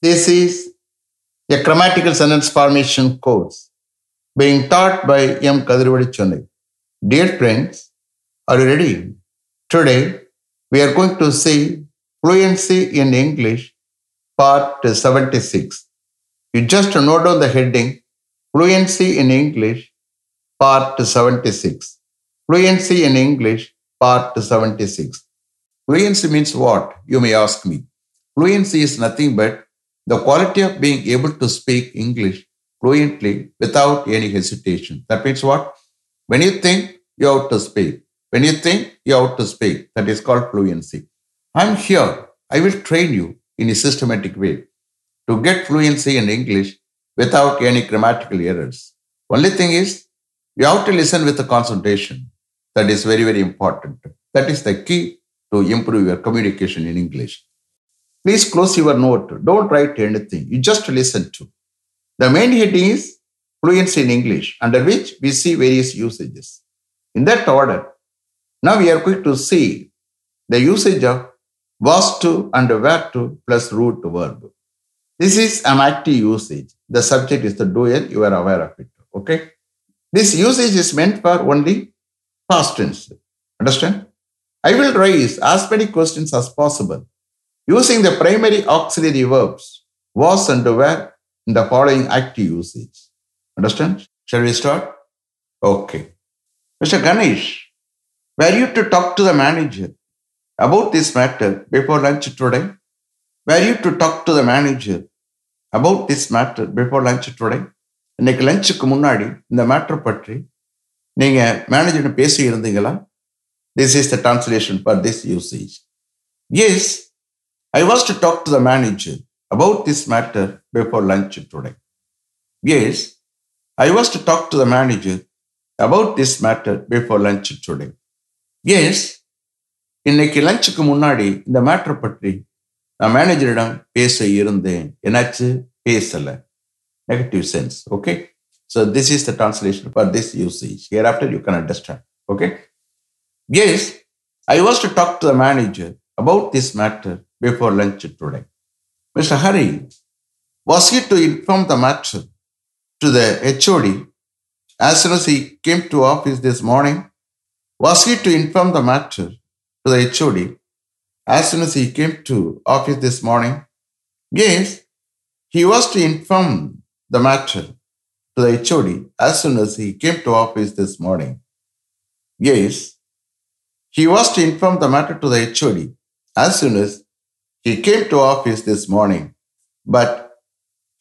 This is a grammatical sentence formation course being taught by M. Kadirvadi Chennai. Dear friends, are you ready? Today, we are going to see fluency in English, part 76. You just note down the heading Fluency in English, part 76. Fluency in English, part 76. Fluency means what? You may ask me. Fluency is nothing but the quality of being able to speak English fluently without any hesitation. That means what? When you think, you have to speak. When you think, you have to speak. That is called fluency. I'm here. I will train you in a systematic way to get fluency in English without any grammatical errors. Only thing is, you have to listen with the concentration. That is very, very important. That is the key to improve your communication in English. Please close your note. Don't write anything. You just listen to. The main heading is fluency in English, under which we see various usages. In that order, now we are going to see the usage of was to and were to plus root verb. This is an active usage. The subject is the doer, you are aware of it. Okay? This usage is meant for only past tense. Understand? I will raise as many questions as possible using the primary auxiliary verbs was and were in the following active usage. Understand? Shall we start? Okay. Mr. Ganesh, were you to talk to the manager about this matter before lunch today? Were you to talk to the manager about this matter before lunch today? இன்னைக்கு லஞ்சுக்கு முன்னாடி இந்த matter பற்றி நீங்க manager பேசி இருந்தீங்களா this is the translation for this usage yes I was to talk to the manager about this matter before lunch today yes I was to talk to the manager about this matter before lunch today yes இன்னைக்கு லஞ்சுக்கு முன்னாடி இந்த matter பற்றி நான் மேனேஜரிடம் பேச இருந்தேன் என்னாச்சு பேசல negative sense okay so this is the translation for this usage here after you can understand okay yes I was to talk to the manager about this matter before lunch today. Mr. Hari was he to inform the matter to the HOD as soon as he came to office this morning? Was he to inform the matter to the HOD as soon as he came to office this morning? Yes, he was to inform the matter to the HOD as soon as he came to office this morning. Yes, he was to inform the matter to the HOD as soon as he came to office this morning. But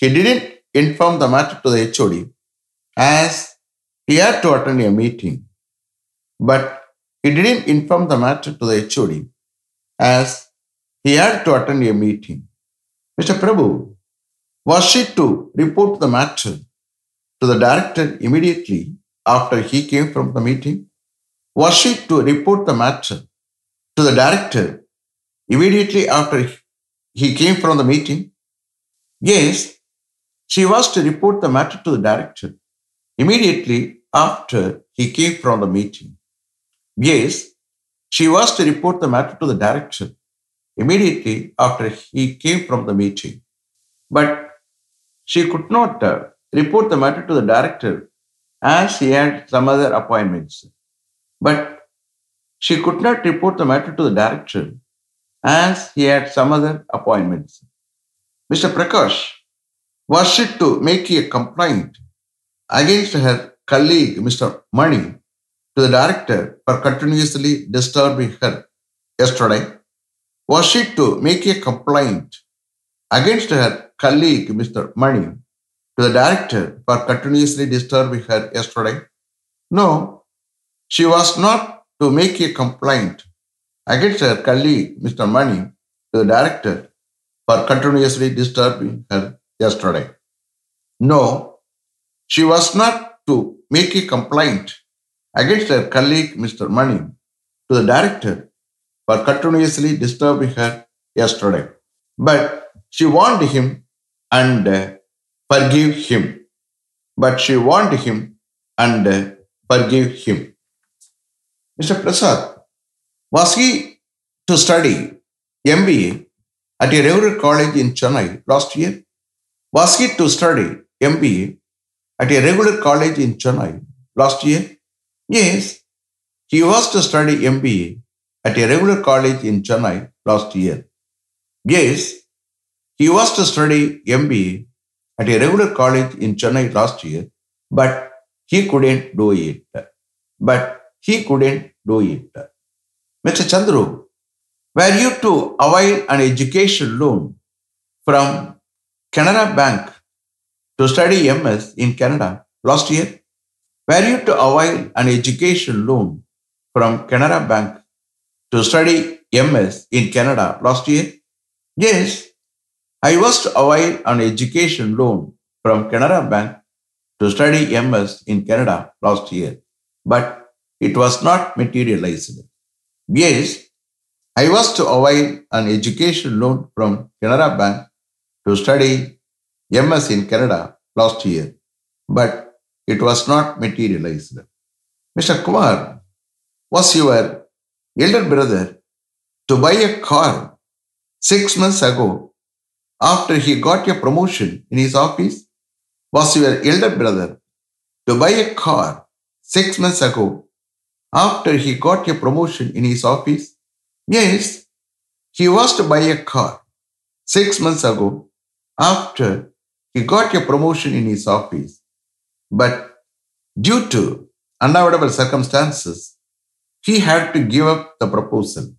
he didn't inform the matter to the HOD as he had to attend a meeting. But he didn't inform the matter to the HOD as he had to attend a meeting. Mr. Prabhu, was she to report the matter to the director immediately after he came from the meeting? Was she to report the matter to the director immediately after he came from the meeting? Yes, she was to report the matter to the director immediately after he came from the meeting. Yes, she was to report the matter to the director immediately after he came from the meeting. But she could not uh, report the matter to the director as she had some other appointments. But she could not report the matter to the director as he had some other appointments. Mr. Prakash, was she to make a complaint against her colleague, Mr. Mani, to the director for continuously disturbing her yesterday? Was she to make a complaint against her colleague, Mr. Mani, to the director for continuously disturbing her yesterday? No, she was not to make a complaint against her colleague, Mr. Mani, to the director for continuously disturbing her yesterday. No, she was not to make a complaint against her colleague, Mr. Mani, to the director for continuously disturbing her yesterday. But she warned him and uh, forgive him. But she warned him and uh, forgive him. Mr. Prasad, was he to study MBA at a regular college in Chennai last year? Was he to study MBA at a regular college in Chennai last year? Yes, he was to study MBA at a regular college in Chennai last year. Yes, he was to study MBA at a regular college in Chennai last year, but he couldn't do it. But he couldn't do it. Mr. Chandru, were you to avail an education loan from Canara Bank to study MS in Canada last year? Were you to avail an education loan from Canara Bank to study MS in Canada last year? Yes, I was to avail an education loan from Canara Bank to study MS in Canada last year, but it was not materialized. Yes, I was to avail an education loan from Canara Bank to study MS in Canada last year, but it was not materialized. Mr. Kumar, was your elder brother to buy a car six months ago after he got a promotion in his office? Was your elder brother to buy a car six months ago after he got a promotion in his office? Yes, he was to buy a car six months ago after he got a promotion in his office. But due to unavoidable circumstances, he had to give up the proposal.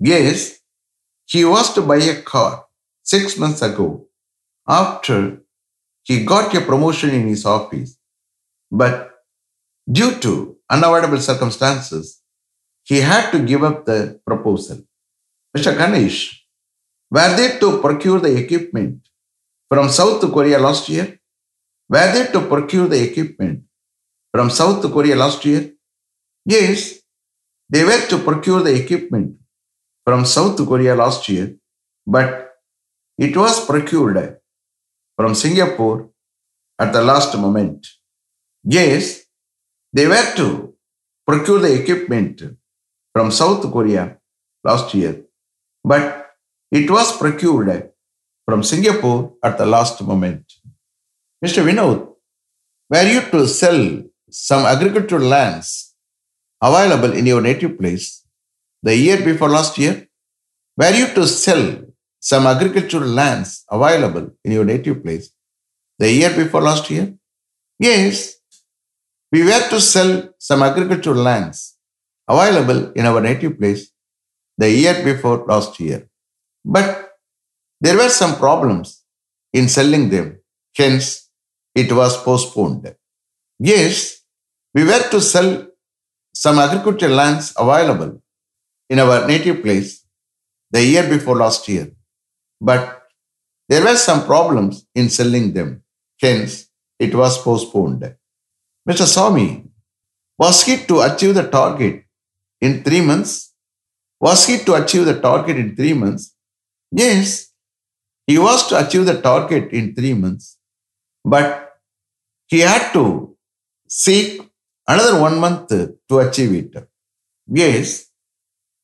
Yes, he was to buy a car six months ago after he got a promotion in his office. But due to unavoidable circumstances, he had to give up the proposal. Mr. Ganesh, were they to procure the equipment from South Korea last year? Were they to procure the equipment from South Korea last year? Yes, they were to procure the equipment from South Korea last year, but it was procured from Singapore at the last moment. Yes, they were to procure the equipment from South Korea last year, but it was procured from Singapore at the last moment. Mr. Vinod, were you to sell some agricultural lands available in your native place the year before last year? Were you to sell some agricultural lands available in your native place the year before last year? Yes, we were to sell some agricultural lands available in our native place the year before last year. But there were some problems in selling them, hence, it was postponed. Yes, we were to sell some agricultural lands available in our native place the year before last year, but there were some problems in selling them, hence, it was postponed. Mr. Swami, was he to achieve the target in three months? Was he to achieve the target in three months? Yes, he was to achieve the target in three months, but he had to seek another one month to achieve it. Yes,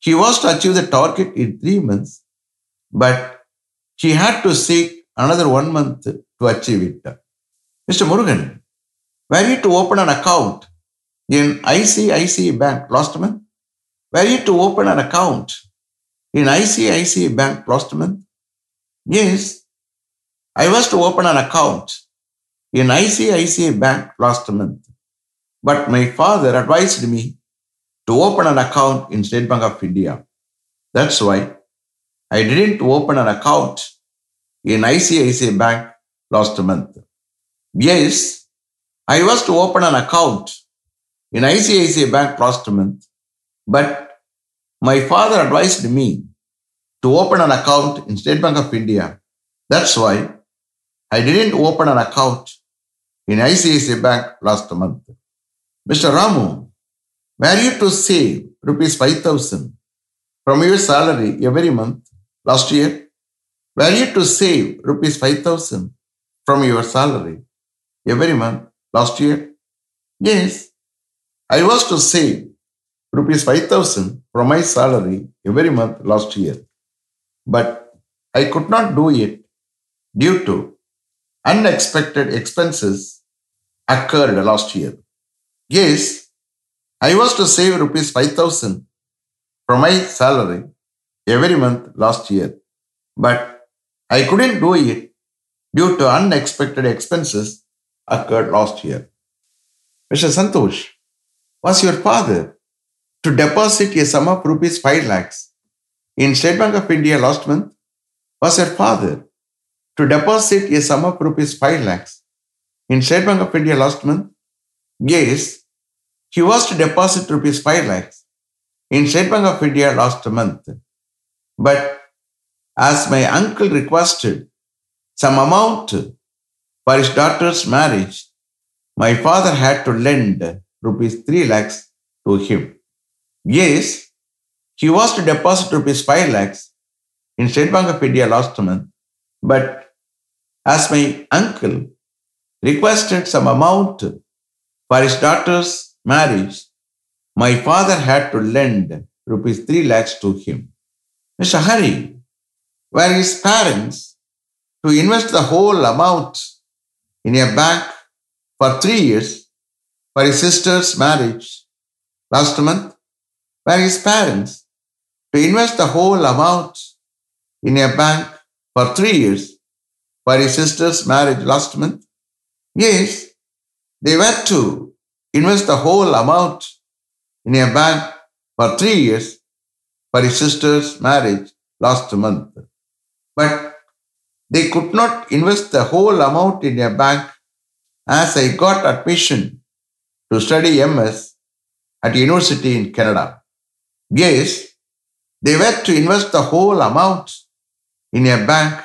he was to achieve the target in three months, but he had to seek another one month to achieve it. Mr. Murugan, were you to open an account in ICICI Bank last month? Were you to open an account in ICICI Bank last month? Yes, I was to open an account in ICICI Bank last month. But my father advised me to open an account in State Bank of India. That's why I didn't open an account in ICICI Bank last month. Yes, I was to open an account in ICICI Bank last month, but my father advised me to open an account in State Bank of India. That's why I didn't open an account in ICICI Bank last month. Mr. Ramu, were you to save rupees 5000 from your salary every month last year? Were you to save rupees 5000 from your salary every month last year? Yes, I was to save rupees 5000 from my salary every month last year. But I could not do it due to unexpected expenses occurred last year. Yes, I was to save rupees 5000 from my salary every month last year, but I couldn't do it due to unexpected expenses occurred last year. Mr. Santosh, was your father to deposit a sum of rupees 5 lakhs in State Bank of India last month? Was your father to deposit a sum of rupees 5 lakhs in State Bank of India last month? Yes, he was to deposit rupees 5 lakhs in State Bank of India last month. But as my uncle requested some amount for his daughter's marriage, my father had to lend rupees 3 lakhs to him. Yes, he was to deposit rupees 5 lakhs in State Bank of India last month, but as my uncle requested some amount for his daughter's marriage, my father had to lend rupees 3 lakhs to him. Mr. Hari, were his parents to invest the whole amount in a bank for three years for his sister's marriage last month? Were his parents to invest the whole amount in a bank for three years for his sister's marriage last month? Yes, they were to invest the whole amount in a bank for three years for his sister's marriage last month. But they could not invest the whole amount in a bank as I got admission to study MS at university in Canada. Yes, they were to invest the whole amount in a bank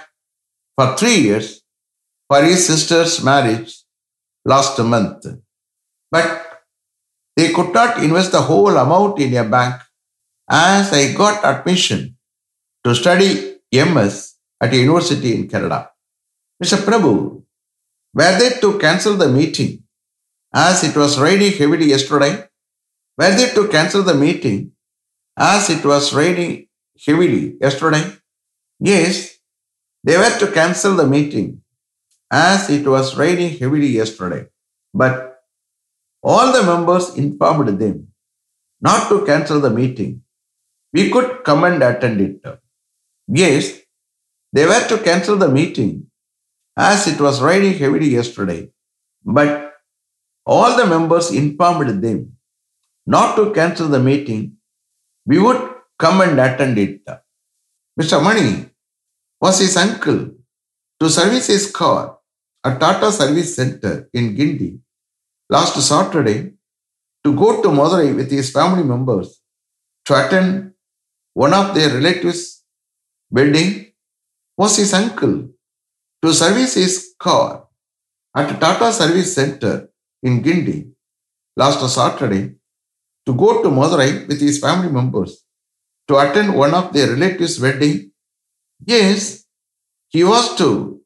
for three years for his sister's marriage last month. But they could not invest the whole amount in a bank as I got admission to study MS at a university in Canada. Mr. Prabhu, were they to cancel the meeting as it was raining heavily yesterday? Were they to cancel the meeting as it was raining heavily yesterday? Yes, they were to cancel the meeting as it was raining heavily yesterday. But all the members informed them not to cancel the meeting. We could come and attend it. Yes, they were to cancel the meeting as it was raining heavily yesterday, but all the members informed them not to cancel the meeting. We would come and attend it. Mr. Mani was his uncle to service his car at Tata Service Center in Guindy last Saturday to go to Madurai with his family members to attend one of their relatives' wedding was his uncle to service his car at Tata Service Center in Guindy last Saturday to go to Madurai with his family members to attend one of their relatives' wedding. Yes, he was to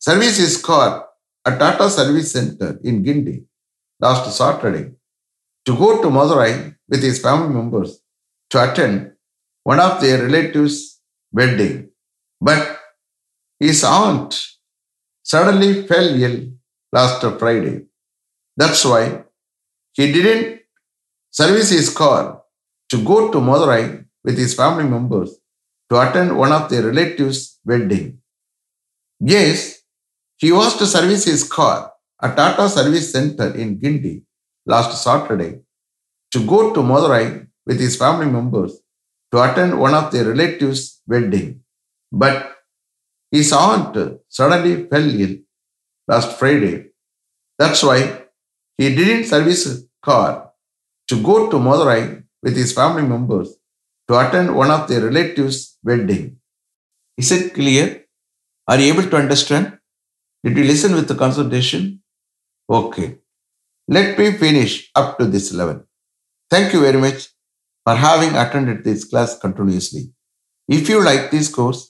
service his car at Tata Service Center in Guindy last Saturday to go to Madurai with his family members to attend one of their relatives' wedding. But his aunt suddenly fell ill last Friday. That's why he didn't service his car to go to Madurai with his family members to attend one of their relatives' wedding. Yes, he was to service his car at Tata Service Center in Guindy last Saturday to go to Madurai with his family members to attend one of their relatives' wedding. But his aunt suddenly fell ill last Friday. That's why he didn't service car to go to Madurai with his family members to attend one of their relatives' wedding. Is it clear? Are you able to understand? Did you listen with the concentration? Okay. Let me finish up to this level. Thank you very much for having attended this class continuously. If you like this course,